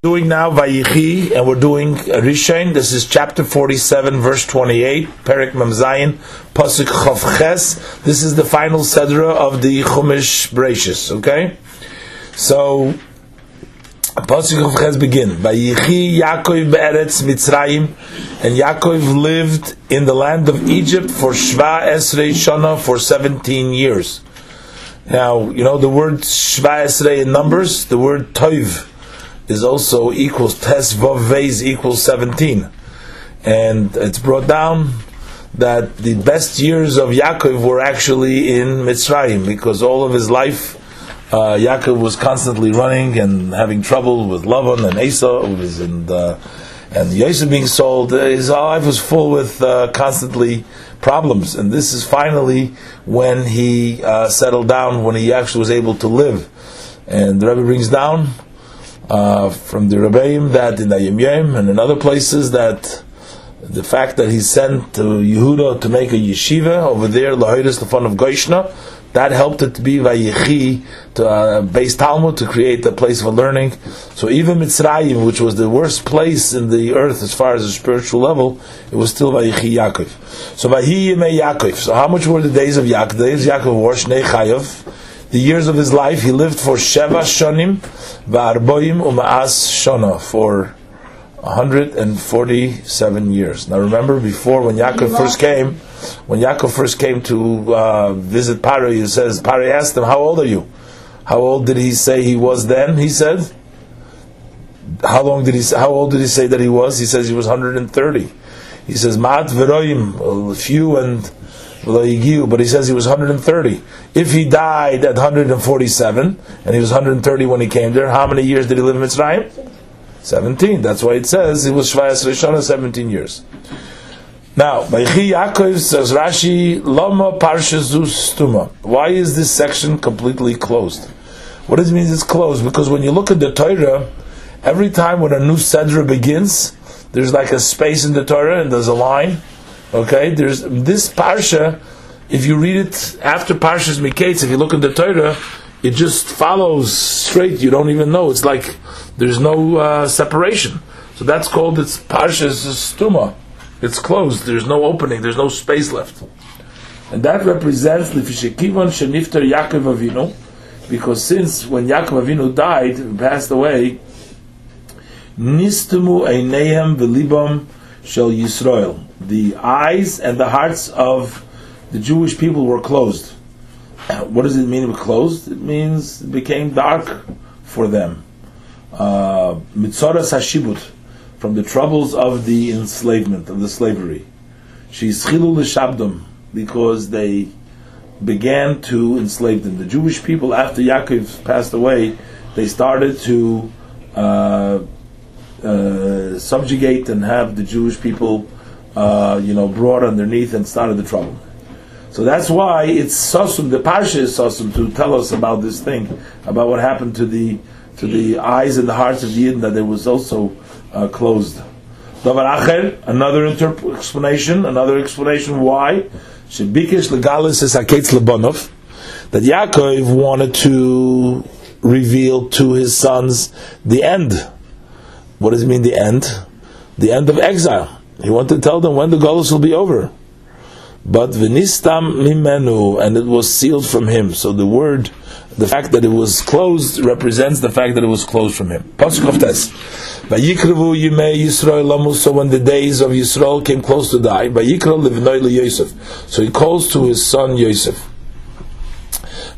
doing now Vayichi, and we're doing Rishon. This is chapter 47, verse 28, Perik Mamzayin, Pasuk Chavches. This is the final Sedra of the Chumash Bereshis, okay? So, Pasuk Chavches begin. Vayichi Yaakov be'eretz Mitzrayim, and Yaakov lived in the land of Egypt for Shva Esrei Shana for 17 years. Now, you know the word Shva Esrei in numbers, the word Toiv is also equals tes vav equals seventeen, and it's brought down that the best years of Yaakov were actually in Mitzrayim because all of his life. Uh, Yaakov was constantly running and having trouble with Lavan and Esau, and uh, and Yosef being sold. His life was full with uh, constantly problems, and this is finally when he uh, settled down, when he actually was able to live. And the Rebbe brings down uh, from the Rebbeim that in the Yom and in other places that the fact that he sent to Yehuda to make a yeshiva over there, Lahiris, the fun of Goishna, that helped it to be Vayichi, to uh, base Talmud, to create the place for learning. So even Mitzrayim, which was the worst place in the earth as far as the spiritual level, it was still Vayichi Yaakov. So Yimei Yaakov. So how much were the days of Yaakov? The days of Yaakov were Shnei Chayav the years of his life, he lived for Sheva Shonim Va'arboim Uma'as Shona for 147 years. Now remember, before when Yaakov first came, when Yaakov first came to uh, visit Pari, he says, Pari asked him, "How old are you?" How old did he say he was then? He said. How long did he? How old did he say that he was? He says he was 130. He says, "Mat veroim, few and but he says he was 130. If he died at 147, and he was 130 when he came there, how many years did he live in Mitzrayim? 17. That's why it says he was Shvayas Rishonah 17 years. Now, Yaakov says Rashi, Lama. Why is this section completely closed? What does it mean it's closed? Because when you look at the Torah, every time when a new Sedra begins, there's like a space in the Torah and there's a line Okay, there's this parsha. If you read it after Parshas Miketz, if you look in the Torah, it just follows straight. You don't even know. It's like there's no uh, separation. So that's called it's Parshas Stuma. It's closed. There's no opening. There's no space left. And that represents Lifishekivan Shenifter Yaakov Avinu, because since when Yaakov Avinu died, passed away, Nistumu Einayim Velibam Shel Yisrael the eyes and the hearts of the Jewish people were closed. What does it mean it was closed? It means it became dark for them. Uh, Mitzoras Hashibut, from the troubles of the enslavement, of the slavery. She's Chilu Shabdom, because they began to enslave them. The Jewish people, after Yaakov passed away, they started to uh, uh, subjugate and have the Jewish people uh, you know, brought underneath and started the trouble. So that's why it's sasum. The parsha is sasum to tell us about this thing, about what happened to the to the eyes and the hearts of the Yidden that it was also uh, closed. Another explanation, another explanation why shebikesh legalis is haketz lebonov that Yaakov wanted to reveal to his sons the end. What does it mean? The end, the end of exile he wanted to tell them when the Golus will be over. But Vinistam Mimenu, and it was sealed from him. So the word, the fact that it was closed, represents the fact that it was closed from him. Pasuk of Tes. Vayikrevu Yimei Yisrael Lamu, so when the days of Yisrael came close to die, Vayikra Livnoi Yosef. So he calls to his son Yosef.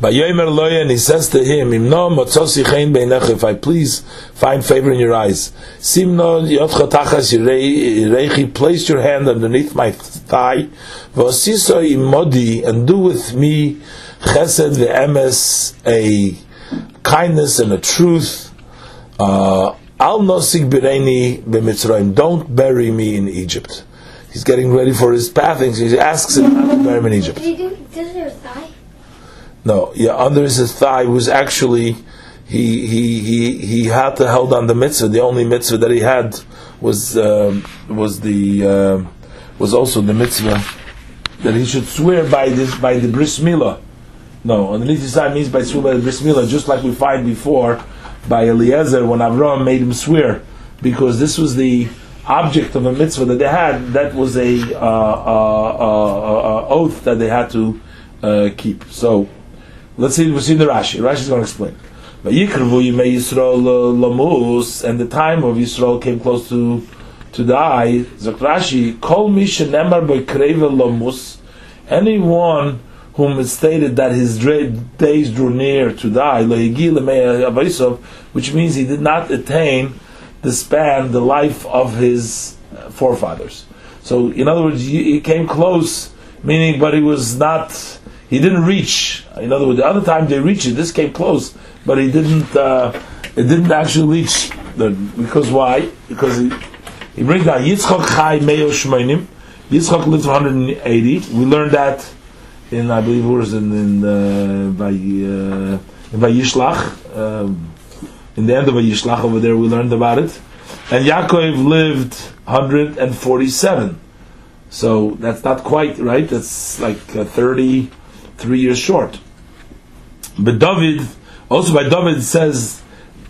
Vayomer loya, and he says to him, Imno beinech, if I please find favor in your eyes. Simno yotcha tachas yireichi, place your hand underneath my thigh, v'osiso imodi, and do with me chesed ve'emes, a kindness and a truth. Uh, Al nosig bireni b'mitzrayim, don't bury me in Egypt. He's getting ready for his pathing, so he asks him not to bury him in Egypt. Did he do, it thigh? No, yeah, under his thigh was actually he he he he had to hold on the mitzvah. The only mitzvah that he had was uh, was the uh, was also the mitzvah that he should swear by this by the bris milah. No, underneath his side means by swear by the bris milah, just like we find before by Eliezer when Avram made him swear, because this was the object of a mitzvah that they had. That was a uh, uh, uh, oath that they had to keep. So let's see. We'll see the Rashi. Rashi is going to explain. Vayikrevu Yimei Yisrael uh, Lamus, and the time of Yisrael came close to to die. Zakrashi, Kol Mi Shenemar Bekreva Lamus, anyone whom it stated that his days drew near to die, which means he did not attain the span, the life of his uh, forefathers. So, in other words, he came close, meaning, but he was not, he didn't reach. In other words, the other time they reached it, this came close, but he didn't. Uh, it didn't actually reach. The, because why? Because he, he brings down Yitzchok Chai Meyo Shmeinim. Yitzchok lived 180. We learned that in I believe it was in in uh, by uh, by Yishlach. Um, in the end of a Yishlach over there, we learned about it. And Yaakov lived 147. So that's not quite right. That's like 30 three years short. But David, also by David says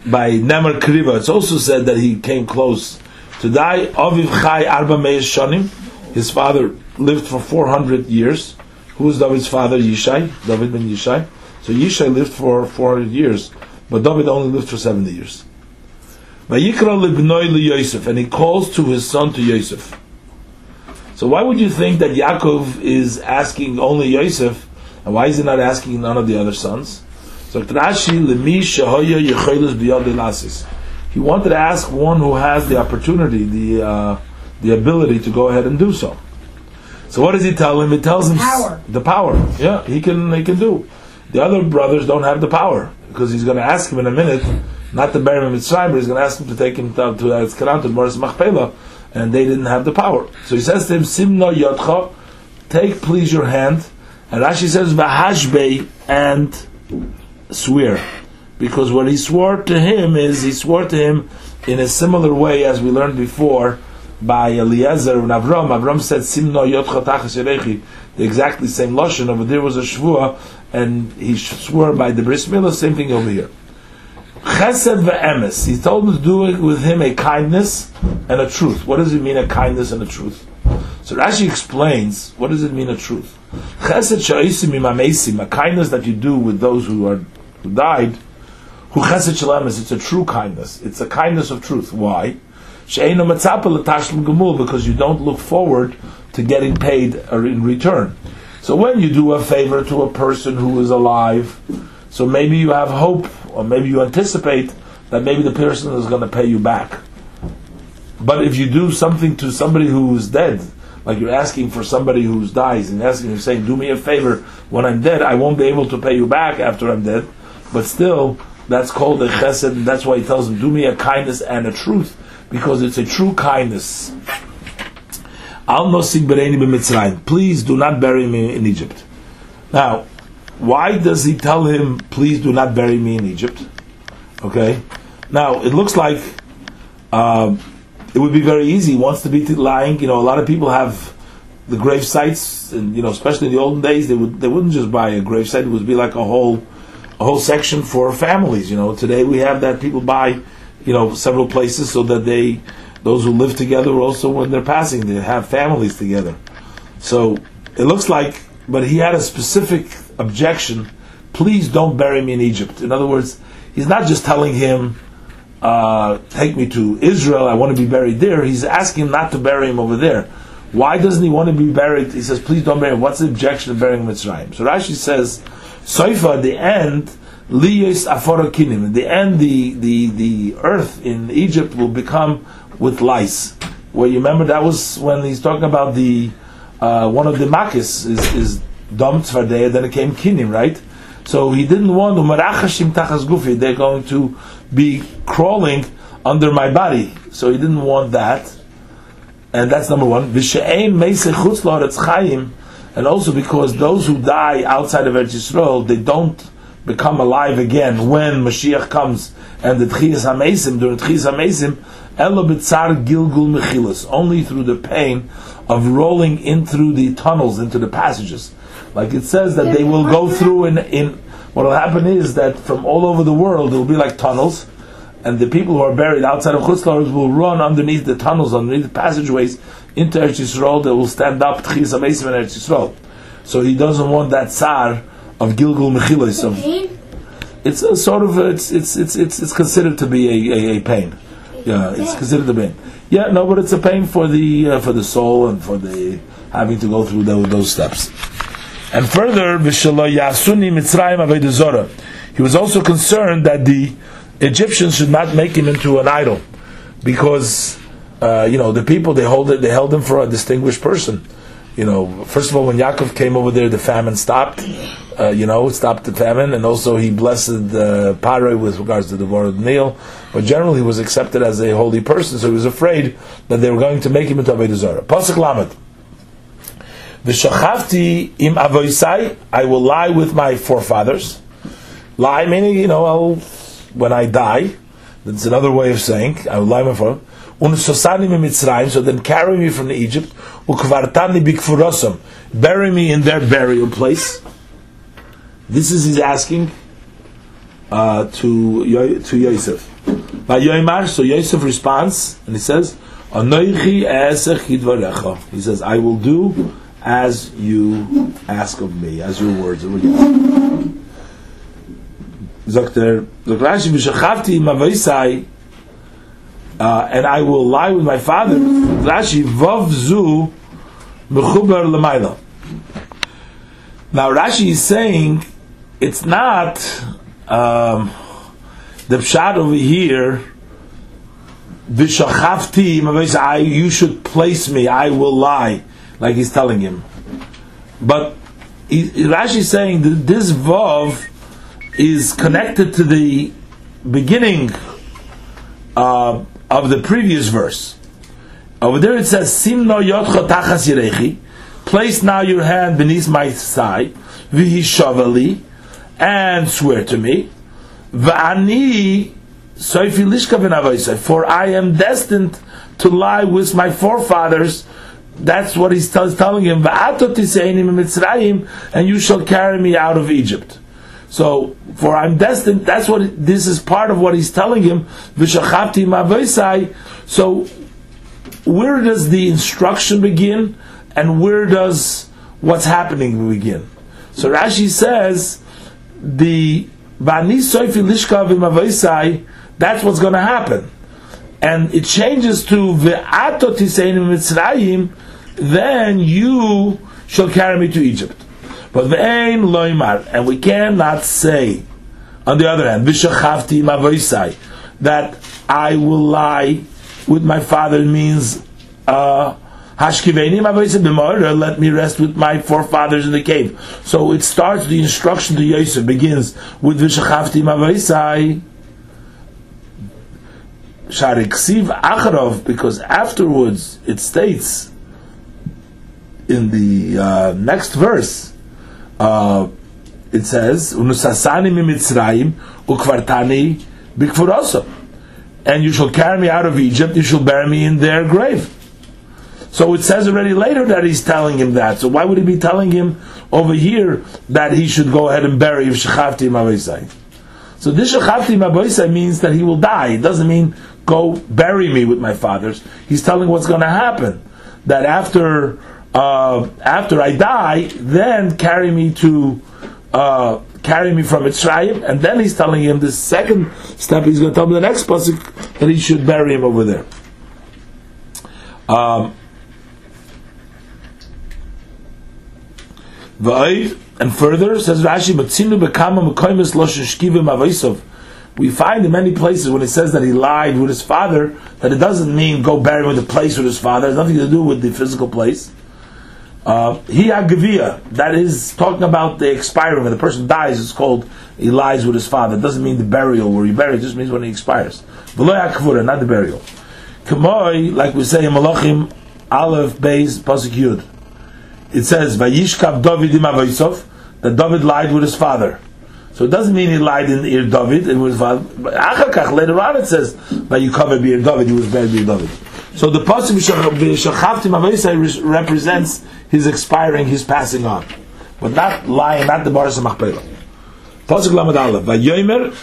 by Namar Kriva, it's also said that he came close to die. Aviv Chai Arba Shanim, his father lived for 400 years. Who is David's father? Yishai, David ben Yishai. So Yishai lived for 400 years, but David only lived for 70 years. And he calls to his son to Yosef. So why would you think that Yaakov is asking only Yosef and why is he not asking none of the other sons? So Rashi lemi shahoya yecholis He wanted to ask one who has the opportunity, the uh, the ability to go ahead and do so. So what does he tell him? He tells him power. the power. Yeah, he can he can do. The other brothers don't have the power because he's going to ask him in a minute not to bury him in Mitzrayim, but he's going to ask him to take him to to Etzkaran to Moris Machpelah, and they didn't have the power. So he says to him, Simno Yotcha, take please your hand, and Rashi says Vahashbe and swear. Because what he swore to him is, he swore to him in a similar way as we learned before by Eliezer and Avram. Avram said, Simno yotcha the exactly same lashon. Over there was a shvua, and he swore by the bris milah. Same thing over here. Chesed ve'emes. He told him to do it with him a kindness and a truth. What does it mean, a kindness and a truth? So Rashi explains, what does it mean, a truth? Chesed sha'isim a kindness that you do with those who are who died, who chesed is it's a true kindness. It's a kindness of truth. Why? Because you don't look forward to getting paid in return. So when you do a favor to a person who is alive, so maybe you have hope, or maybe you anticipate that maybe the person is going to pay you back. But if you do something to somebody who is dead, like you're asking for somebody who's dies and asking, you're saying, "Do me a favor when I'm dead. I won't be able to pay you back after I'm dead." But still, that's called a chesed, and that's why he tells him, "Do me a kindness and a truth." because it's a true kindness. Al nosig. Please do not bury me in Egypt. Now, why does he tell him, please do not bury me in Egypt? Okay. Now, it looks like uh, it would be very easy. Wants to be lying. You know, a lot of people have the grave sites, and you know, especially in the olden days, they would they wouldn't just buy a grave site. It would be like a whole a whole section for families. You know, today we have that people buy you know, several places so that they, those who live together also when they're passing, they have families together. So it looks like, but he had a specific objection. Please don't bury me in Egypt. In other words, he's not just telling him, uh, take me to Israel, I want to be buried there. He's asking not to bury him over there. Why doesn't he want to be buried? He says, please don't bury him. What's the objection of burying Mitzrayim? So Rashi says, Soifa, at the end, Liyos aforokinim. In the end, the, the, the earth in Egypt will become with lice. Well, you remember that was when he's talking about the uh, one of the makis is, is dom then it came kinim, right? So he didn't want. They're going to be crawling under my body. So he didn't want that, and that's number one. V'she'ein meisei chutz chayim, and also because those who die outside of Eretz Yisrael, they don't become alive again when Mashiach comes and the Tchias HaMesim, during Tchias HaMesim, Elo B'tzar Gilgul Mechilas, only through the pain of rolling in through the tunnels, into the passages. Like it says that they will go through in, in what will happen is that from all over the world, it will be like tunnels, and the people who are buried outside of Chutzlars will run underneath the tunnels, underneath the passageways into Eretz Yisrael. They will stand up Tchis Amesim in Eretz Yisrael. So he doesn't want that tsar of Gilgul Mechilos. It's a sort of it's it's it's it's, it's considered to be a, a, a pain. Yeah, it's considered a pain. Yeah, no, but it's a pain for the uh, for the soul and for the having to go through those, those steps. And further, Yasuni Mitzrayim He was also concerned that the Egyptians should not make him into an idol, because uh, you know the people they hold it, they held him for a distinguished person. You know, first of all, when Yaakov came over there, the famine stopped. Uh, you know, stopped the famine, and also he blessed the Pare with regards to the Vor of Nil. But generally, he was accepted as a holy person, so he was afraid that they were going to make him into Avodah Zarah. Pasuk Lamed. V'shachavti im avoisai, I will lie with my forefathers. Lie meaning, you know, I'll when I die. That's another way of saying I will lie before. Unsosani Mitzrayim, so then carry me from Egypt. Ukvartani bikfurosam, bury me in their burial place. This is he's asking uh, to to Yosef. By Yoimar, so Yosef responds and he says, "Anoichi esech He says, "I will do as you ask of me, as your words are." sagt er, sagt Rashi, uh, and I will lie with my father. Rashi, vav zu mechuber l'mayla. Now Rashi is saying, it's not um, the pshat over here, v'shachavti I, you should place me, I will lie, like he's telling him. But he, Rashi is saying that this vav is connected to the beginning uh, of the previous verse. Over there it says, Simno yotcha tachas yirechi, place now your hand beneath my side, vihishavali, and swear to me, va'ani soifi lishka for I am destined to lie with my forefathers that's what he's telling him. And you shall carry me out of Egypt. So, for I'm destined, that's what, this is part of what he's telling him. So, where does the instruction begin, and where does what's happening begin? So Rashi says, the that's what's going to happen. And it changes to Ve'ato Tiseinim Mitzrayim, then you shall carry me to Egypt. But ve'ein loimar, and we cannot say, on the other hand, v'shachavti mavoisai, that I will lie with my father means, uh, let me rest with my forefathers in the cave. So it starts, the instruction to Yosef begins with Vishachavti Mavaisai. Shariksiv Acharov, because afterwards it states in the uh, next verse uh, it says, "Unusasani mimitzrayim ukvartani bikfurosa," and you shall carry me out of Egypt. You shall bury me in their grave. So it says already later that he's telling him that. So why would he be telling him over here that he should go ahead and bury if Shechavti Mavoisai? So this Shechavti Mavoisai means that he will die. It doesn't mean go bury me with my fathers. He's telling what's going to happen. That after uh, after I die, then carry me to uh, carry me from Mitzrayim, and then he's telling him the second step. He's going to tell him the next pasuk that he should bury him over there. Um, and further says Rashi, "Matzinu bekama mekoymes loshen shkivim avaisov." We find in many places when it says that he lied with his father that it doesn't mean go bury him in the place with his father. It has nothing to do with the physical place. Uh, Gavia, that is talking about the expiring. When the person dies, it's called he lies with his father. It doesn't mean the burial where he buried, it just means when he expires. V'lo not the burial. Kamoi, like we say in Malachim, Aleph, Beis, Pasuk Yud. It says, Vayishkav David im that David lied with his father. So it doesn't mean he lied in Ir David, it was later on it says, Vayikav Bir David, he was buried David. So the pasuk b'shachavtim represents his expiring, his passing on, but not lying, not the baris of machpelah. Pasuk lamed aleph vayomer,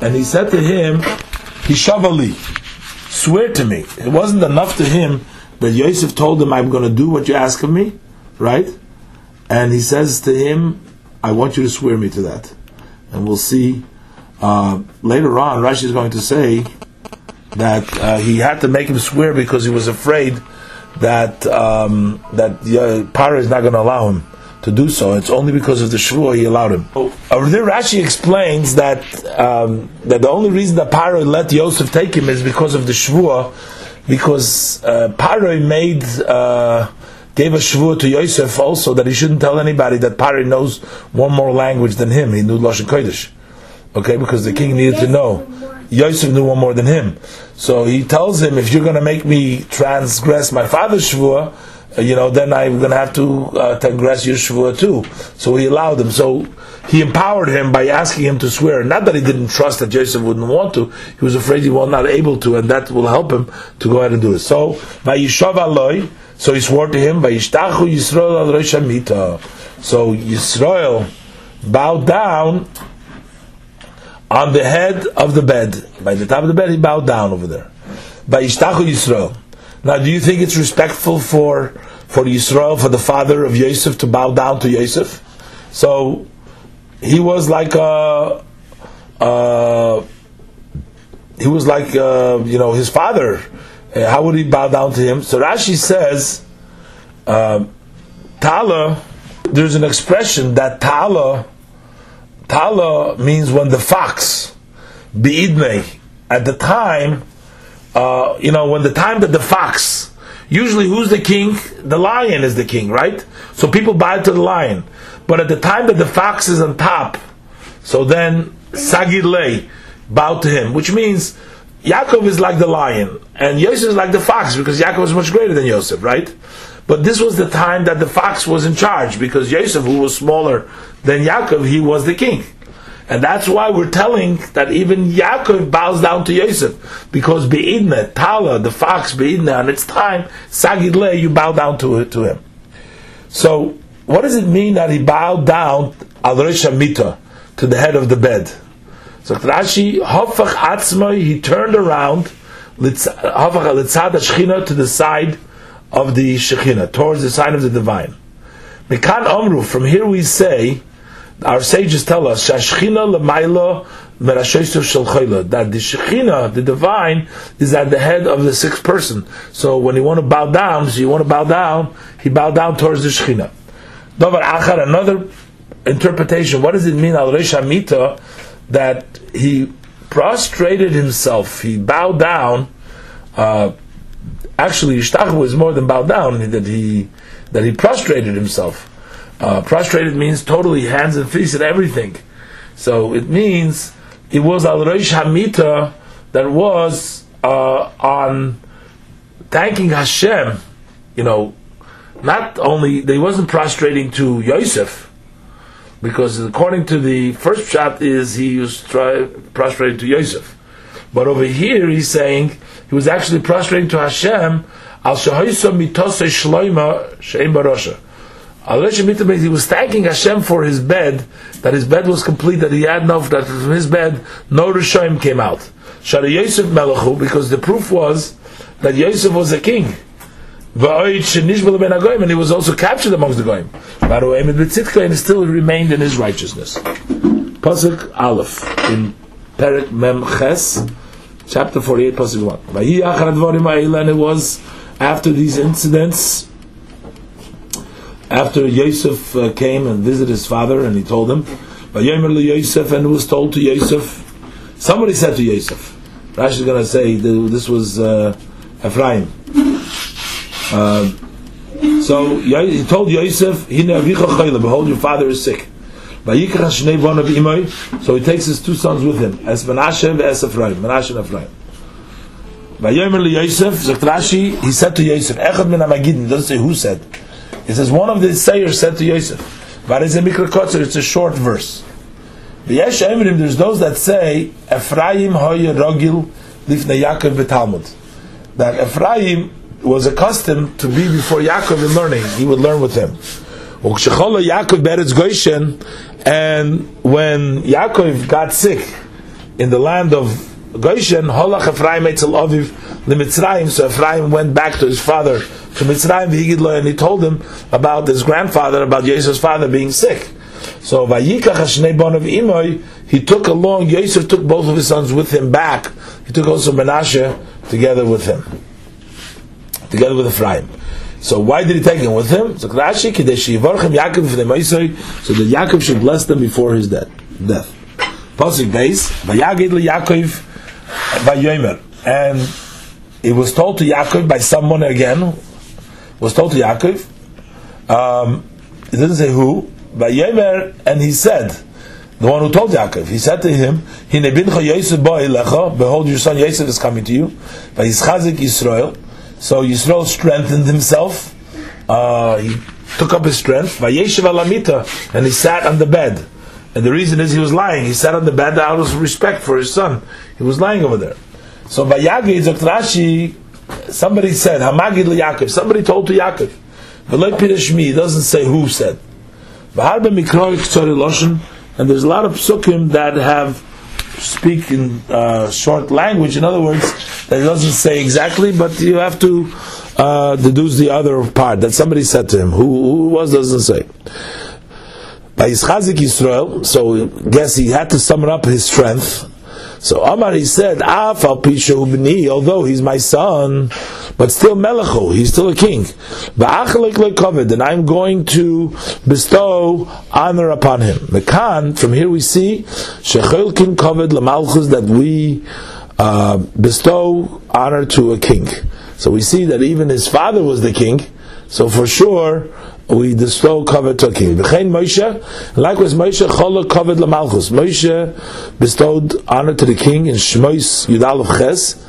and he said to him, Hishavali, swear to me. It wasn't enough to him that Yosef told him, I'm going to do what you ask of me, right? And he says to him, I want you to swear me to that. And we'll see uh, later on, Rashi is going to say that uh, he had to make him swear because he was afraid that um, that uh, Paro is not going to allow him to do so. It's only because of the shvua he allowed him. Over uh, there, Rashi explains that um, that the only reason that Paro let Yosef take him is because of the shvua, because uh, Paro made. Uh, gave a shvua to Yosef also that he shouldn't tell anybody that Paro knows one more language than him. He knew Lashon Kodesh. Okay, because the king needed to know. Yosef knew one more than him. So he tells him, if you're going to make me transgress my father's shvua, uh, you know, then I'm going to have to uh, transgress your shvua too. So he allowed him. So he empowered him by asking him to swear. Not that he didn't trust that Joseph wouldn't want to. He was afraid he was not able to, and that will help him to go ahead and do it. So, Vayishav Aloi, so he swore to him, Vayishtachu Yisrael al Rosh So Yisrael bowed down on the head of the bed. By the top of the bed, he bowed down over there. By Ishtachu Yisrael. Now, do you think it's respectful for for Yisrael, for the father of Yosef, to bow down to Yosef? So he was like a, uh, he was like uh, you know his father. Uh, how would he bow down to him? So Rashi says, uh, Tala. There's an expression that Tala Tala means when the fox, beidne, at the time, uh, you know, when the time that the fox, usually who's the king? The lion is the king, right? So people bow to the lion. But at the time that the fox is on top, so then Sagid Lei, bow to him, which means Yaakov is like the lion, and Yosef is like the fox, because Yaakov is much greater than Yosef, right? But this was the time that the fox was in charge because Yosef, who was smaller than Yaakov, he was the king. And that's why we're telling that even Yaakov bows down to Yosef. Because Be'idne, Tala, the fox Be'idne, on its time, Sagid you bow down to, to him. So, what does it mean that he bowed down al Mita, to the head of the bed? So Rashi, Hofach Atzmai, he turned around, Hofach to the side of the Shekhinah, towards the sign of the divine. Mekan Omru, from here we say, our sages tell us, Shashchina shel that the Shekhinah, the divine, is at the head of the sixth person. So when you want to bow down, so you want to bow down, he bowed down towards the Shekhinah. Davar Achar, another interpretation, what does it mean, al Amita, that he prostrated himself, he bowed down, uh, actually Yishtach was more than bowed down, that he that he prostrated himself. Uh, prostrated means totally hands and feet and everything. So it means it was al Rosh Hamita that was uh, on thanking Hashem. You know, not only they wasn't prostrating to Yosef, because according to the first shot is he was prostrating to Yosef, but over here he's saying he was actually prostrating to Hashem al shloima. He was thanking Hashem for his bed, that his bed was complete, that he had enough, that from his bed no Rishoim came out. Shara Yosef Melachu, because the proof was that Yosef was a king. And he was also captured amongst the Goyim. And he still remained in his righteousness. Pasuk Aleph in Perik Mem Ches chapter 48, Pasuk 1. And it was after these incidents, after Yosef uh, came and visited his father, and he told him, Yosef, and it was told to Yosef, somebody said to Yosef, Rashi is going to say this was uh, Ephraim. Uh, so he told Yosef, behold, your father is sick. So he takes his two sons with him, as Menashe and as Ephraim, Menashe and Ephraim. Yosef, he said to Yosef, Echad min Amagidin, doesn't say who said. It says one of the sayers said to Yosef, But it's a mikra kotsar. It's a short verse. There's those that say, Ephraim hoye rogil lifnei Yaakov betalmud. That Ephraim was accustomed to be before Yaakov in learning. He would learn with him. Yaakov Beretz and when Yaakov got sick in the land of Goshen, Holach Ephraim Eitzel Aviv Limitzrayim. So Ephraim went back to his father to Mitzrayim, and he told him about his grandfather, about Yosef's father being sick. So Vayikach Hashnei Bon of Imoy, he took along, Yosef took both of his sons with him back. He took also Menashe together with him, together with Ephraim. So why did he take him with him? So Rashi, Yaakov so that Yaakov should bless them before his death. Death. Pasuk base, Vayagid Yaakov Vayomer, and it was told to Yaakov by someone again. Was told to Yaakov. Um, it doesn't say who. by Vayomer, and he said, the one who told Yaakov, he said to him, Behold, your son Yosef is coming to you. by his Vayischazik Yisrael. So Yisrael strengthened himself. Uh, he took up his strength. Vayeshev alamita, and he sat on the bed. And the reason is he was lying. He sat on the bed out of respect for his son. He was lying over there. So Vayagid Rashi, somebody said, Hamagid Yaakov. Somebody told to Yaakov. V'loi Pirishmi, doesn't say who said. And there's a lot of psukim that have speak in uh, short language. In other words, that it doesn't say exactly, but you have to uh, deduce the other part that somebody said to him. Who, who was doesn't say. By Yischazik Yisrael, so guess he had to summon up his strength so Amar he said, al b'ni, although he's my son, but still melecho, he's still a king. And I'm going to bestow honor upon him. The Mekan, from here we see, shechelkin kovid lamalchus, that we uh, bestow honor to a king. So we see that even his father was the king, so for sure, we bestow a king. V'chein Moshe, likewise Moshe chola covet lamalchus. Moshe bestowed honor to the king in Shmois Yudal of Ches.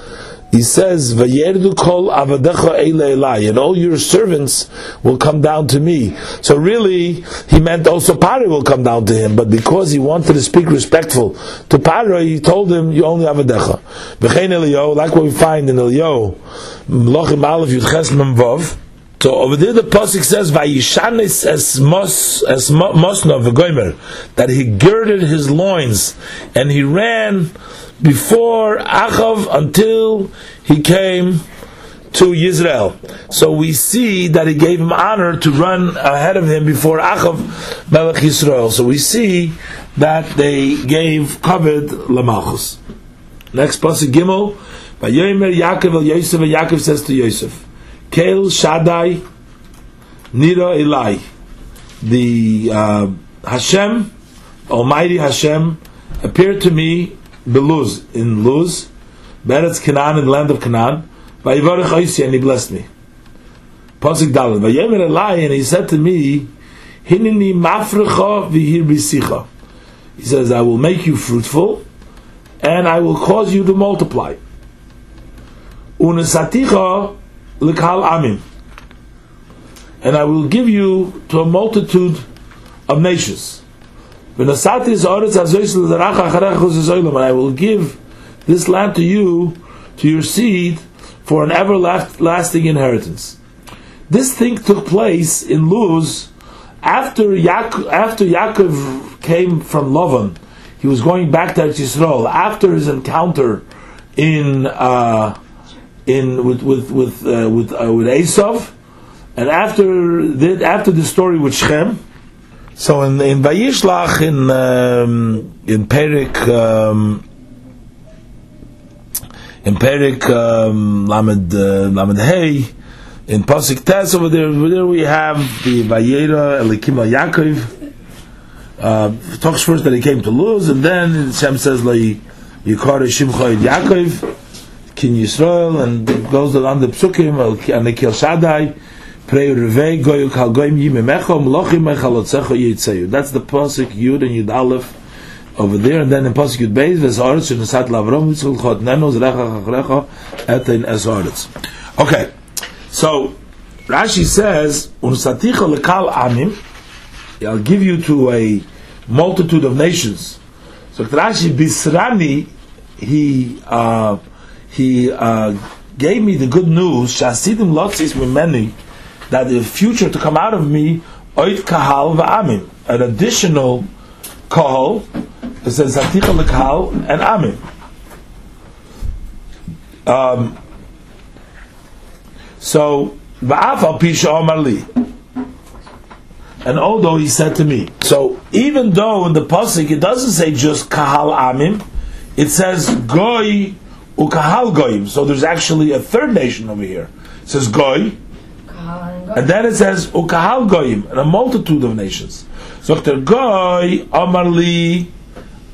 He says, "Vayerdu kol avadecha eile elai," and all your servants will come down to me. So really, he meant also Pari will come down to him, but because he wanted to speak respectful to Pari, he told him, "You only avadecha." V'chein Eliyahu, like what we find in Eliyahu, Mlochim Aleph Yudches Memvav. So over there the pasuk says Vayishanis as mos as mosna v'goimer that he girded his loins and he ran before Achav until he came to Yisrael. So we see that he gave him honor to run ahead of him before Achav Melech Yisrael. So we see that they gave covered Lamachus. Next pasuk Gimel. Vayomer Yaakov Yosef. Yaakov says to Yosef. Kel Shaddai Nira Elai. The uh, Hashem, Almighty Hashem, appeared to me Beluz, in Luz, Beretz Canaan, in the land of Canaan, Vayivarech Oisi, and he blessed me. Pasuk Dalad, Vayemer Elai, and he said to me, Hinini Mafrecha Vihir Bisicha. He says, I will make you fruitful, and I will cause you to multiply. Unesaticha likal amim, and I will give you to a multitude of nations. And I will give this land to you, to your seed, for an everlasting inheritance. This thing took place in Luz after Yaakov, after Yaakov came from Lavan. He was going back to Yisrael after his encounter in uh, in with with with uh, with uh, with Esav, and after the, after the story with Shem. So in in Vayishlach in um, in Perik um, in Perik um, Lamed uh, Lamed Hey in Pasuk Tes over there over there we have the Vayera Elikim Yaakov. Uh, talks first that he came to Luz, and then Shem says like Yikar Shimcha Yaakov. Kin Yisrael, and goes on the Psukim, and the Kil Shaddai, Pray Revei, Goyu Kal Goyim Yimemecho, Mlochim Mechalotzecho Yitzeyu. That's the Pasuk Yud and Yud Aleph over there, and then in Pasuk Yud Beis, Vesoretz, Nesat Lavrom, Yitzchul Chot Neno, Zrecha Chachrecha, Etein Esoretz. Okay, so Rashi says, Unsaticha Lekal Amim, I'll give you to a multitude of nations. So Rashi Bisrani, he uh, he uh, gave me the good news, Shasidim Lotzis Mimeni, that the future to come out of me, Oit Kahal Va'amin, an additional Kahal, it says Zaticha Lekal and Amin. Um, so, Ba'afal Pisha Omar Li. And although he said to me, so even though in the pasuk it doesn't say just kahal amim, it says goy ukahal goyim. So there's actually a third nation over here. It says goy, and then it says ukahal goyim, and a multitude of nations. So goy amarli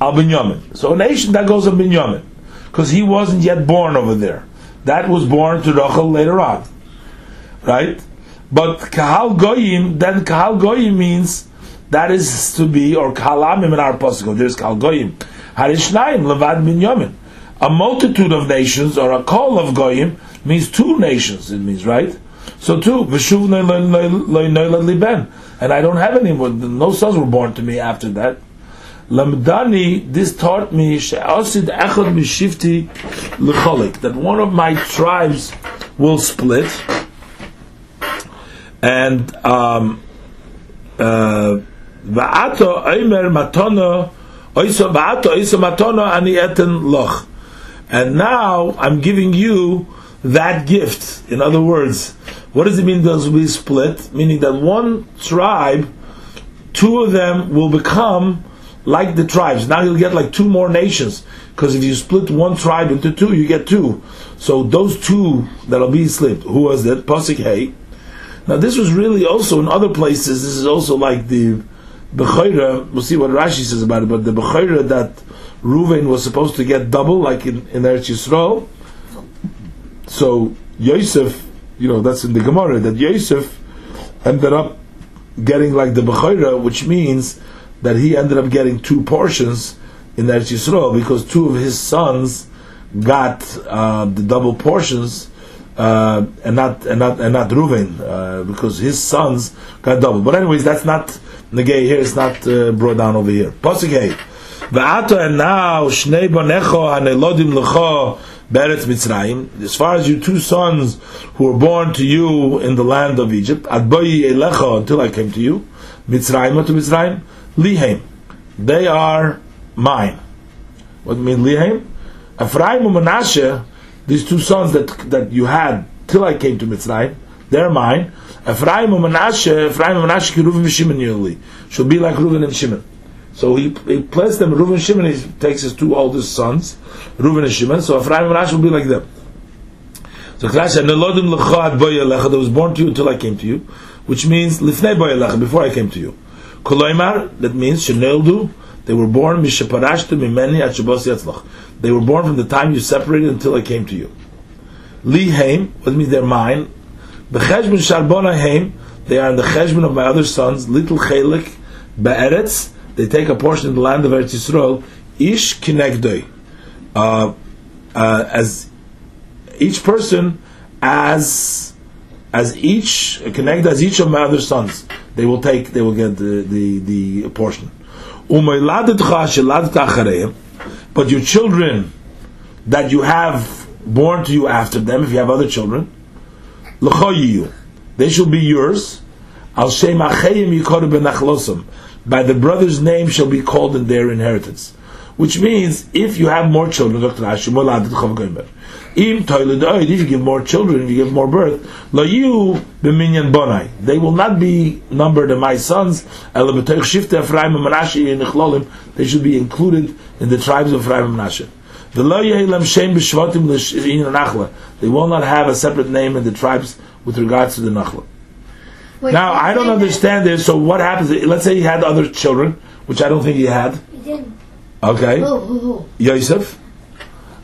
al binyamin. So a nation that goes on binyamin, because he wasn't yet born over there. That was born to Rachel later on, right? But kahal goyim, then kahal goyim means that is to be or kalamim in our pasuk. There's kahal goyim, harishnayim levad binyamin. A multitude of nations or a call of goyim means two nations. It means right. So two and I don't have any. more. No sons were born to me after that. Lamdani, this taught me she'asid echad mishifti lecholik that one of my tribes will split, and um, uh, va'ato eimer matona oiso va'ato ani eten loch, and now I'm giving you that gift. In other words, what does it mean? does be split, meaning that one tribe, two of them will become like the tribes. Now you'll get like two more nations. Because if you split one tribe into two, you get two. So those two that'll be split. Who was that? Pasik Hey. Now this was really also in other places. This is also like the Bechayra. We'll see what Rashi says about it. But the Bechayra that Ruvain was supposed to get double, like in, in Eretz Yisrael. So Yosef, you know, that's in the Gemara that Yosef ended up getting like the Bechayra, which means that he ended up getting two portions in Eretz Yisrael because two of his sons got uh, the double portions uh, and not and not and not Reuven uh, because his sons got double. But anyways, that's not negay here. It's not uh, brought down over here. Pasuk And now shnei banecho hanelodim lecho beretz Mitzrayim. As far as your two sons who were born to you in the land of Egypt, adboyi elecha until I came to you, Mitzrayim to Mitzrayim lihaim. They are mine. What do you mean? Ephraim and Menashe, these two sons that that you had till I came to Mitzrayim, they're mine. Ephraim and Menashe, Ephraim and Menashe, Reuven and Shimon should be like Reuven and Shimon. So he, he placed them, Reuven and Shimon, he takes his two oldest sons, Reuven and Shimon, so Ephraim and Menashe will be like them. So Christ said, Nelodim l'chad boyalecha, that was born to you until I came to you, which means lifnei before I came to you. Koloimar, that means Sheneldu, they were born at Yatzlach. They were born from the time you separated until I came to you. Liheim, what means they're mine. Becheshbon Sharbona they are in the cheshbon of my other sons, little Chelik, Be'eretz, they take a portion of the land of Eretz Yisrael, Ish Kinegdoi. Uh, uh, as each person as as each connect as each of my other sons. They will take they will get the the, the portion. But your children that you have born to you after them if you have other children they shall be yours by the brother's name shall be called in their inheritance which means if you have more children if you give more children, if you give more birth. They will not be numbered in my sons. They should be included in the tribes of Ephraim and. They will not have a separate name in the tribes with regards to the Nachla. Wait, now, I don't understand this, so what happens? Let's say he had other children, which I don't think he had. He did. Okay. Who, who, who? Yosef.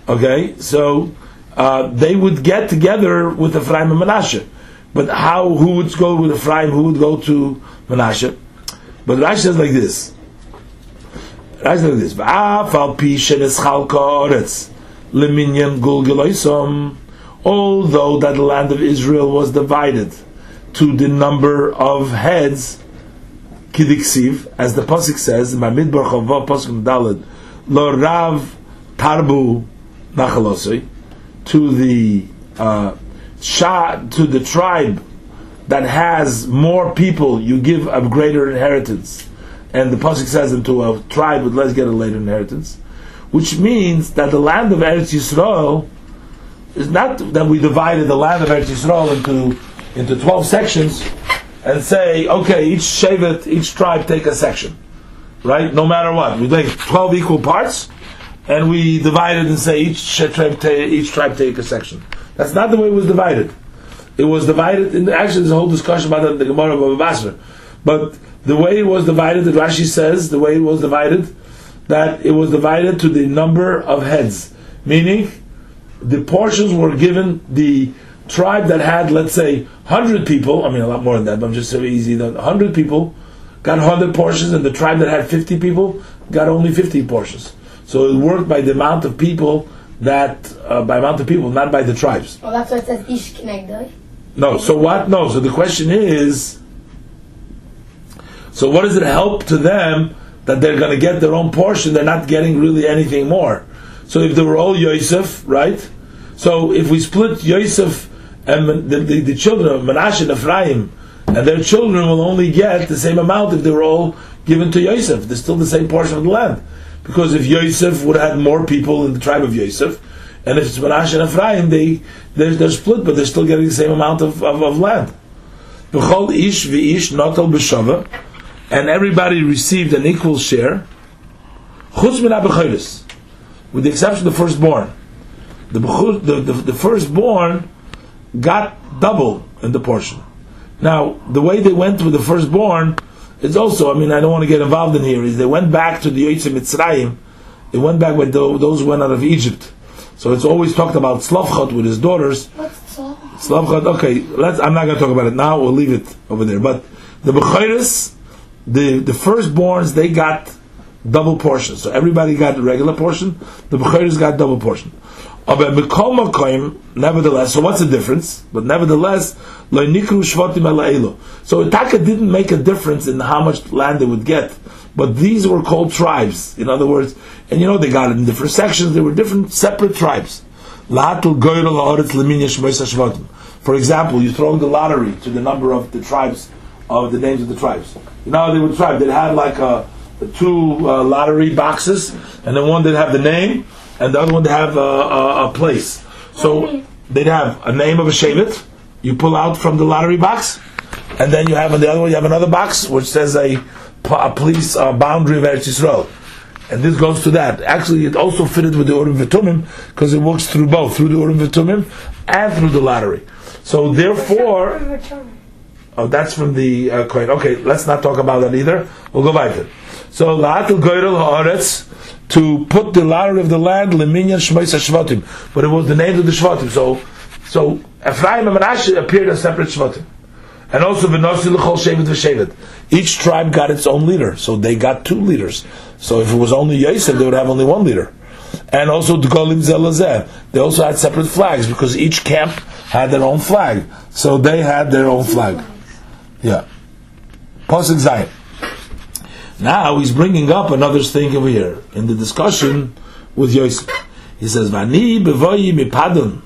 Okay, so uh, they would get together with Ephraim and Menashe. But how, who would go with Ephraim, who would go to Menashe? But Rashi says like this. Rashi says like this. V'afal pi sheneschal ka'oretz leminyan gulgeloisom although that the land of Israel was divided to the number of heads, kidiksiv, as the pasuk says in Midbar Chavav pasuk Dalad, lo rav tarbu nachalosoi, to the uh, Shah, to the tribe that has more people, you give a greater inheritance. And the Pasuk says into a tribe but let's get a later inheritance. Which means that the land of Eretz Yisrael is not that we divided the land of Eretz Yisrael into into twelve sections and say, okay, each shevet, each tribe take a section, right? No matter what, we take twelve equal parts, and we divide it and say each tribe each tribe take a section. That's not the way it was divided. It was divided. In actually, there's a whole discussion about that in the Gemara of Basra, but the way it was divided, that Rashi says, the way it was divided, that it was divided to the number of heads, meaning the portions were given the tribe that had, let's say, 100 people, I mean a lot more than that, but I'm just so easy, 100 people got 100 portions, and the tribe that had 50 people got only 50 portions. So it worked by the amount of people that, uh, by amount of people, not by the tribes. Well, that's what it says, Ish Kinegdoi. No, so what? No, so the question is, so what does it help to them that they're going to get their own portion? They're not getting really anything more. So if they were all Yosef, right? So if we split Yosef and the, the, the children of Menashe and Ephraim, and their children will only get the same amount if they were all given to Yosef. They're still the same portion of the land. Because if Yosef would have had more people in the tribe of Yosef, and if it's Menashe and Ephraim, they, they're, they're split, but they're still getting the same amount of, of, of land. B'chol ish v'ish notel b'shava, and everybody received an equal share, chutz min with the exception of the firstborn. The, the, the, the firstborn got double in the portion. Now, the way they went with the firstborn is also, I mean, I don't want to get involved in here, is they went back to the Yitzim Mitzrayim, they went back tho- those who went out of Egypt. So it's always talked about Slavchot with his daughters. What's? Slavchot, okay, let's, I'm not going to talk about it now, we'll leave it over there. But the Bechiris, the, the firstborns, they got double portions. So everybody got the regular portion, the Bechiris got double portion. Aber Mikol Makoim, nevertheless, so what's the difference? But nevertheless, Lo Nikru Shvatim Ela So Taka didn't make a difference in how much land they would get, but these were called tribes. In other words, and you know they got it in different sections, they were different separate tribes. For example, you throw the lottery to the number of the tribes, of the names of the tribes. You know they would tribe? They'd have like a, two uh, lottery boxes, and then one they'd have the name, and the other one they have a, a, a place. So they'd have a name of a shevet. You pull out from the lottery box, and then you have on the other one you have another box which says a, a police uh, boundary of Eretz Yisrael. And this goes to that. Actually, it also fitted with the Urim Vitumim because it works through both, through the Urim Vitumim and through the lottery. So therefore, Oh, that's from the uh, coin. Okay, let's not talk about that either. We'll go back So la'atul goyrel haaretz to put the lottery of the land leminyan shmois shvatim, but it was the name of the shvatim. So, so Ephraim and Menashe appeared as separate shvatim, and also v'nosi l'chol shevet v'shevet. Each tribe got its own leader, so they got two leaders. So if it was only Yosef, they would have only one leader. And also the Golim Zelazeh, they also had separate flags because each camp had their own flag. So they had their own flag. Yeah. Pasuk Zayin. Now he's bringing up another thing over here in the discussion with Yosef. He says, "Vani bevoyi mi Padon."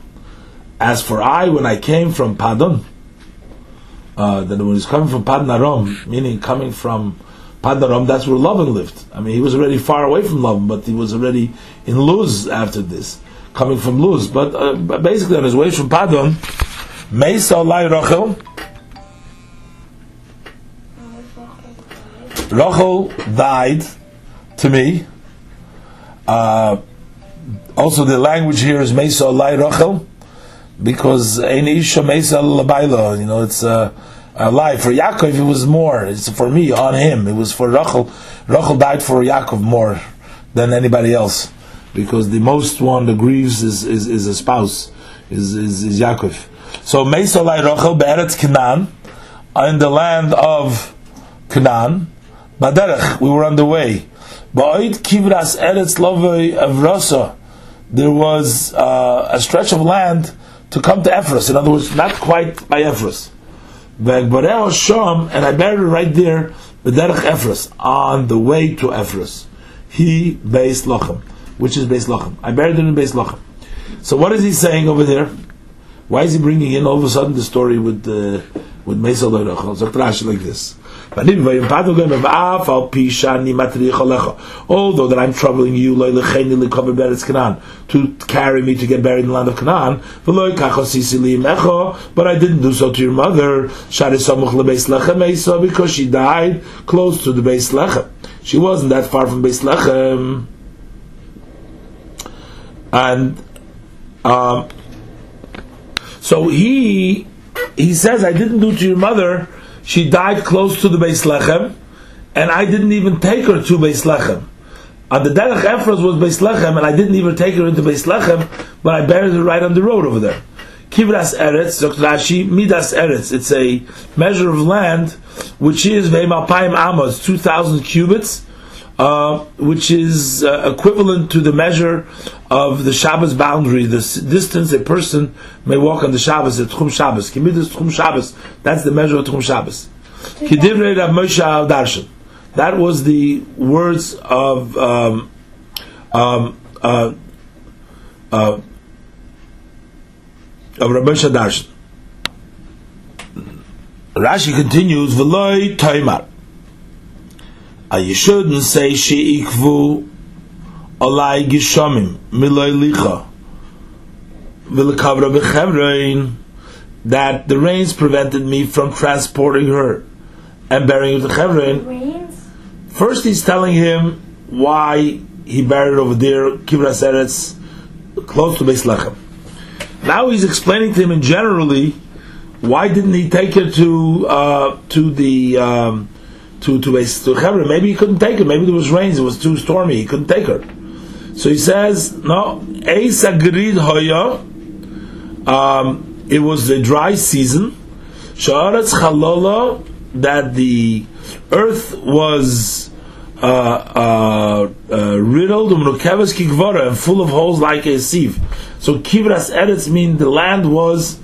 As for I, when I came from Padon, uh, that when he's coming from Padon Aram, meaning coming from Padon Aram, that's where Lavan lived. I mean, he was already far away from Lavan, but he was already in Luz after this, coming from Luz. But, uh, basically, on his way from Padon, Mesa Lai Rachel, Rachel died to me. Uh, also, the language here is Mesa Alai Rachel, because Ein Isha Mesa Labaila, you know, it's uh, a lie. For Yaakov, it was more. It's for me, on him. It was for Rachel. Rachel died for Yaakov more than anybody else, because the most one that grieves is, is, is a spouse, is, is, is Yaakov. So Mesa Alai Rachel, Be'eretz Canaan, in the land of Canaan, Baderech, we were on the way. Ba'oid kivras eretz lovei avrasa. There was uh, a stretch of land to come to Ephras. In other words, not quite by Ephras. Ve'gbareo sham, and I buried right there, Baderech Ephras, on the way to Ephras. He Beis Lochem, which is Beis Lochem. I buried it in Beis Lochem. So what is he saying over there? Why is he bringing in all of a sudden the story with uh, with Mesa Loirochel. So Rashi like this. Although that I'm troubling you to carry me to get buried in the land of Canaan, but I didn't do so to your mother because she died close to the Beis Lechem. She wasn't that far from Beis Lechem. And um, so he he says, I didn't do to your mother. She died close to the Beis Lechem, and I didn't even take her to Beis Lechem. On the Derech Ephros was Beis Lechem, and I didn't even take her into Beis Lechem, but I buried her right on the road over there. Kivras Eretz, Dr. Rashi, Midas Eretz. It's a measure of land which is Ve'malpayim Amos, 2,000 cubits, uh, which is uh, equivalent to the measure of the Shabbos boundary, the s- distance a person may walk on the Shabbos at Tchum Shabbos. Kimidas Tchum Shabbos, that's the measure of Tchum Shabbos. Kidivrei Rav Moshe al Darshan. That was the words of um, um, uh, uh, of Rav Moshe Darshan. Rashi continues, V'loi. You shouldn't say she'ikvu alai gishamim miloi licha v'lekavra b'chevrein that the rains prevented me from transporting her and burying her to. Rains? First, he's telling him why he buried over there, Kivras Eretz, close to Beis Lechem. Now he's explaining to him in generally why didn't he take her to uh, to the um, to to to Chevron? Maybe he couldn't take her. Maybe there was rains. It was too stormy. He couldn't take her. So he says, no, Eis agrid hoya. Um, it was the dry season. Sha'aretz chalola that the earth was uh, uh, uh, riddled kikvara and full of holes like a sieve. So kivras eretz mean the land was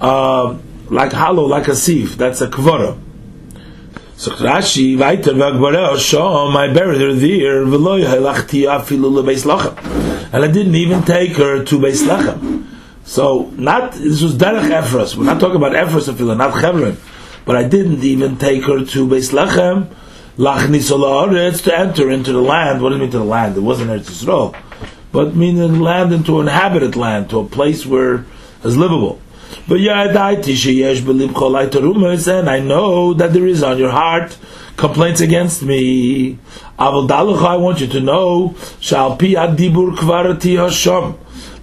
uh, like hollow, like a sieve. That's a kvara. So Rashi weiter v'agvara shom I buried her there v'lo halachti afilu lebeis lachem and I didn't even take her to Beis Lachem. So not this was derech Ephros. We're not talking about Ephros afilu, not Chevron. But I didn't even take her to Beis Lachem lachnis olaretz to enter into the land. What do you mean to the land? It wasn't Eretz Yisrael, but meaning land into an inhabited land, to a place where is livable. But and I know that there is on your heart complaints against me. I want you to know,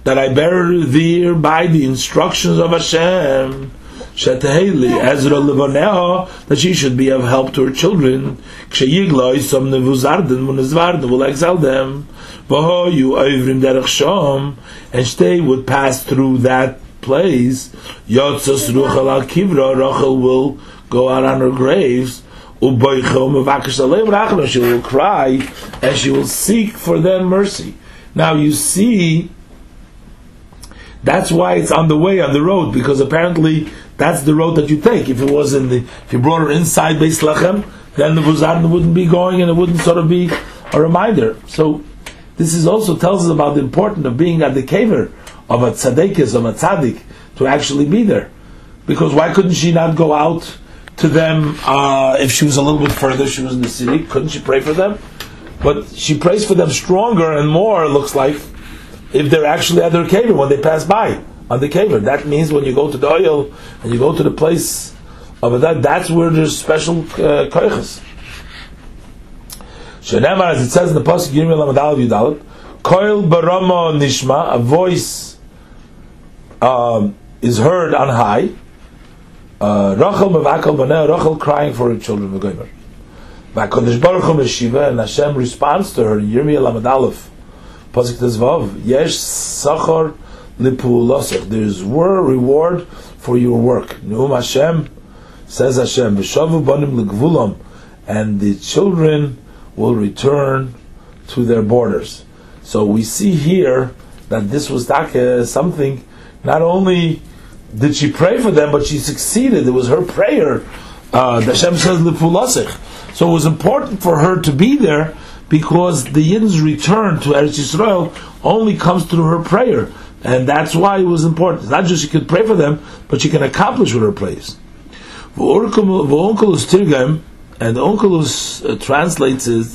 that I bear there by the instructions of Hashem. Shetaheli Ezra Levoneha that she should be of help to her children. Ksheyigloi some nevuzarden munizvarden will exile them. Vaho you oivrim derech shom and they would pass through that place. Yotzos ruchel al kivra Rachel will go out on her graves. Uboichom avakish aleim rachma she will cry and she will seek for them mercy. Now you see that's why it's on the way, on the road, because apparently that's the road that you take. If it was in the, if you brought her inside Beis Lechem, then the Buzarn wouldn't be going and it wouldn't sort of be a reminder. So this is also tells us about the importance of being at the caver of a tzadekis, of a tzaddik, to actually be there. Because why couldn't she not go out to them uh, if she was a little bit further, she was in the city? Couldn't she pray for them? But she prays for them stronger and more, it looks like, if they're actually at their caver when they pass by on the caver. That means when you go to the oil and you go to the place of that, that's where there's special uh, koiches. As it says in the pasuk Yirmiyah Lamadal Yudalit, Koil Barama Nishma, a voice um, is heard on high. Uh, Rachel Mevakal Baneh, Rachel crying for her children. V'goymer. V'akodesh Baruch Hu Meshiva, and Hashem responds to her. Yirmiyah Lamadalef. Pasuk Tezvav, Yesh Sachar Lipulasach. There's wor reward for your work. Neum Hashem, says Hashem, V'shavu Banim L'Gvulam, and the children will return to their borders. So we see here that this was taka something. Not only did she pray for them, but she succeeded. It was her prayer. Uh, Hashem says. So it was important for her to be there because the Yidden's return to Eretz Yisrael only comes through her prayer. And that's why it was important. It's not just she could pray for them, but she can accomplish with her praise. V'onkelus tirgam, and onkelus uh, translates it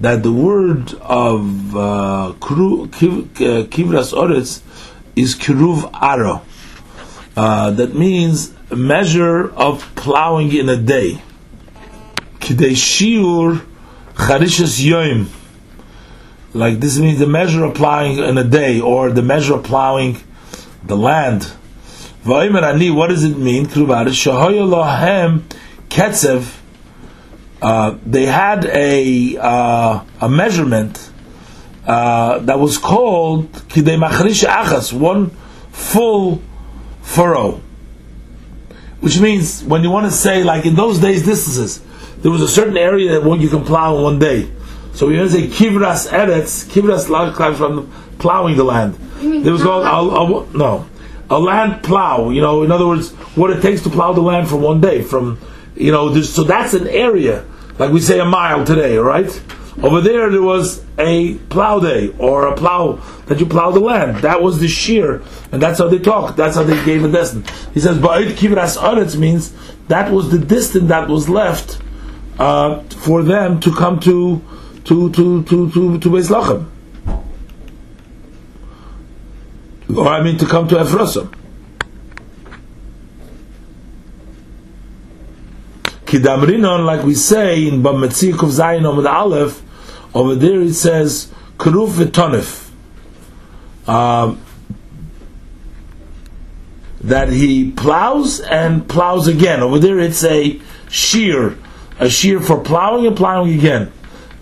that the word of uh, uh, kivras oretz is kiruv aro. Uh, that means measure of plowing in a day. Kidei shiur charishas yoim. Like this means the measure of plowing in a day, or the measure of plowing the land. Ani, what does it mean? Shahoyo lohem ketzev. Uh, they had a uh, a measurement uh, that was called kidei machrish achas, one full furrow. Which means when you want to say, like in those days, distances, there was a certain area that one you can plow in one day. So we're going to say kivras eretz, kivras comes from plowing the land. There was called a, a, no a land plow. You know, in other words, what it takes to plow the land for one day. From you know, so that's an area like we say a mile today, right? Over there, there was a plow day or a plow that you plow the land. That was the shear, and that's how they talk. That's how they gave a distance. He says, "Ba'id kivras aretz" means that was the distance that was left uh, for them to come to to to to to to Beis Lachem, or I mean to come to Ephrasim. Kidamrinon, like we say in Bava Metzia Kuf Zayin Omid Aleph, over there it says Keruf v'tonif. Um, that he plows and plows again. Over there it's a shear, a shear for plowing and plowing again.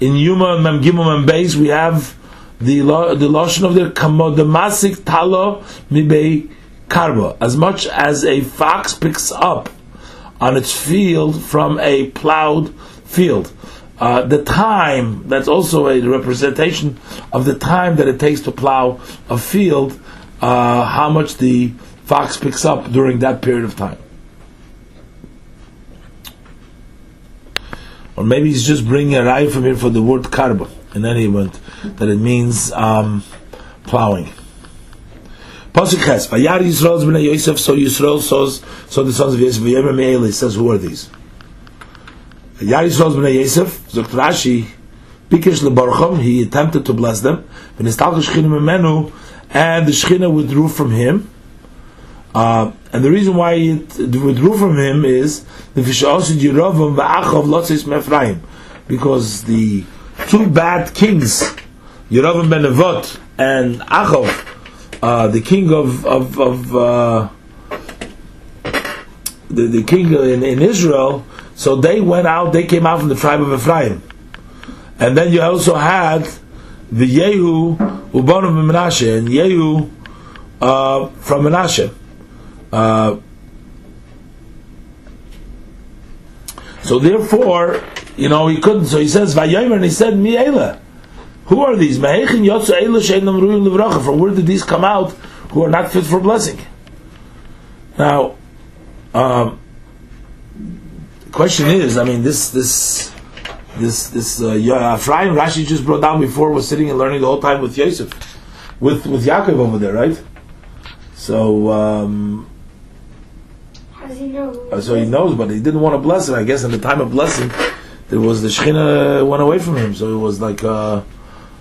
In Yuma Mem Gimel Mem Beis we have the the lotion of the kamodamasik talo mibei karba. As much as a fox picks up on its field from a plowed field. Uh, the time, that's also a representation of the time that it takes to plow a field, uh, how much the fox picks up during that period of time. Or maybe he's just bringing a right from here for the word karba, in any event, that it means um, plowing. Pasuk Ches, Vayar Yisrael's b'nei Yosef, so Yisrael saws, so the sons of Yosef, Me'eli, says, who are these? Yisrael's b'nei Yosef, Zokt Rashi, Bikesh lebarcham, he attempted to bless them, and the Shechina withdrew from him, uh, and the reason why it withdrew from him is because the two bad kings, Yerovam ben Nevat and Achav, uh, the king of of, of uh, the, the king in, in Israel, so they went out. They came out from the tribe of Ephraim, and then you also had the Yehu Uban of Menashe and Yehu uh, from Menashe. Uh, so therefore, you know, he couldn't. So he says Vayomer, and he said Mi'ela. Who are these? From where did these come out who are not fit for blessing? Now, um, the question is, I mean, this this this this uh, Ephraim Rashi just brought down before was sitting and learning the whole time with Yosef, with with Yaakov over there, right? So um, How does he know? uh, it so he knows, but he didn't want to bless him. I guess in the time of blessing, there was the Shechina went away from him, so it was like. Uh,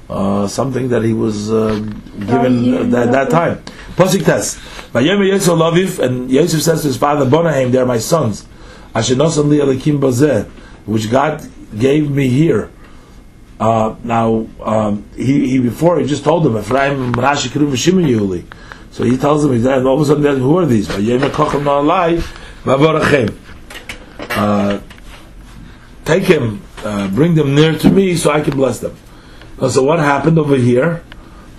uh, something that he was uh, given at that, that time. Pasuk test. Vayomer Yosef Laviv, and Yosef says to his father Bonahem, "They are my sons. Which God gave me here." Uh, now um, he, he before he just told them Ephraim Rashi Shimon Yuli. So he tells them, and all of a sudden, who are these? Uh, Take him, uh, bring them near to me, so I can bless them. So what happened over here?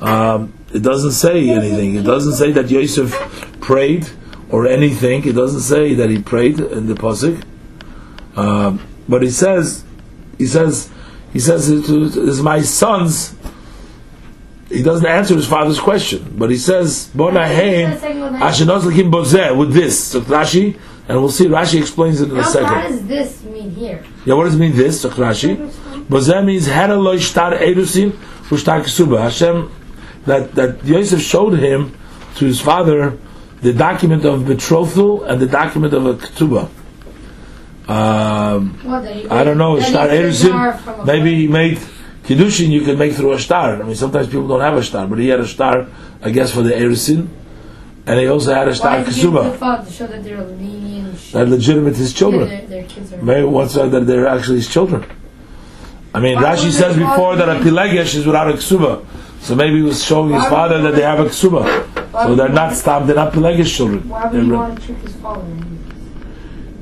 Um, it doesn't say anything. It doesn't say that Yosef prayed or anything. It doesn't say that he prayed in the pasuk. Um, but he says, he says, he says, "This is my sons." He doesn't answer his father's question, but he says, "Bonahem ashenos lekim bozeh" with this. So Rashi, and we'll see. Rashi explains it in a second. what does this mean here? Yeah, what does it mean? This, so Rashi. Bozeh means Hera lo ishtar erusim ushtar ksuba. Hashem, that that Yosef showed him to his father the document of betrothal and the document of a ketubah. Um, he- I don't know, star took Edison. Nara from a Maybe he made kiddushin. You can make through a star. I mean, sometimes people don't have a star, but he had a star, I guess, for the Edison, and he also had a star did he give it to the kasuba. father to show that they're That legitimate his yeah, children. their, their kids are. Maybe one said that they're actually his children. I mean, Why Rashi says before that a pilegesh is without a ksuba. So maybe he was showing his Why father that they have a ksuba. So they're not stopped, they're not pilegesh children. Why would They're he want to trick his father?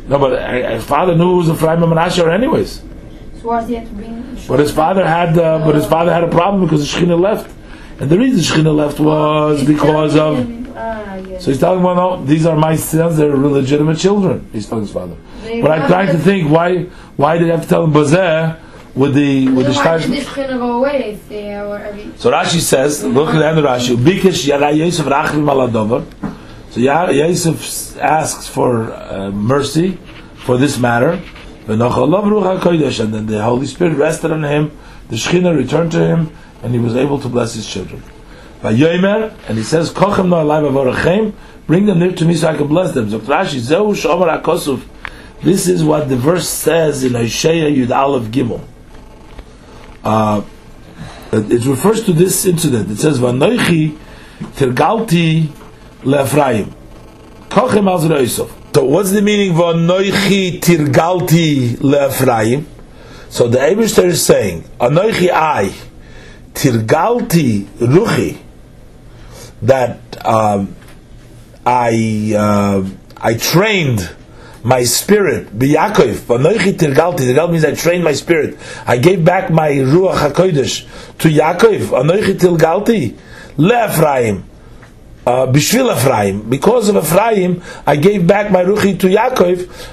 No, but uh, his father knew it was a Ephraim and Menashe anyways. So why does he have to bring? But his father had, uh, but his father had a problem because the Shekhinah left, and the reason Shekhinah left was because of. Ah, yes. So he's telling him, well, no, these are my sons; they're legitimate children. He's telling his father. They But I'm trying to think why why did he have to tell him Bazeh with the with the shtar? this gonna go away if they were? So Rashi says, look at the end of Rashi. Bikish yara Yosef rachmim ala davar. So Yosef asks for uh, mercy for this matter. V'nochalav ruach hakodesh, and then the Holy Spirit rested on him. The Shekhinah returned to him, and he was able to bless his children. And he says, Kochem no alay vavorachem, bring them near to me so I can bless them. So Rashi, Zehu shomer hakosuf. This is what the verse says in Isaiah Yud Aleph Gimel. Uh, it refers to this incident. It says, "Vanoichi tirgalti leFraim, kochem al Yosef." So, what's the meaning "Vanoichi tirgalti leFraim"? So the Eibushter is saying, "Anoichi I tirgalti ruchi," that um, I uh, I trained my spirit biyakov. Vanoichi tirgalti. Tirgal means I trained my spirit. I gave back my ruach hakodesh to Yaakov. Anoichi tirgalti leEphraim. Uh, Bishvil Ephraim, because of Ephraim, I gave back my ruchi to Yaakov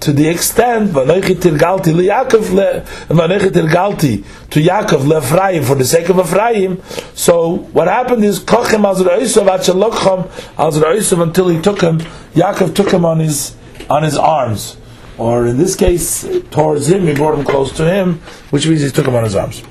to the extent vanoichi tirgalti liYaakov le vanoichi tirgalti to Yaakov leEphraim for the sake of Ephraim. So what happened is kochem al Zeraisav at shalokcham al Zeraisav until he took him. Yaakov took him on his on his arms, or in this case towards him, he brought him close to him, which means he took him on his arms.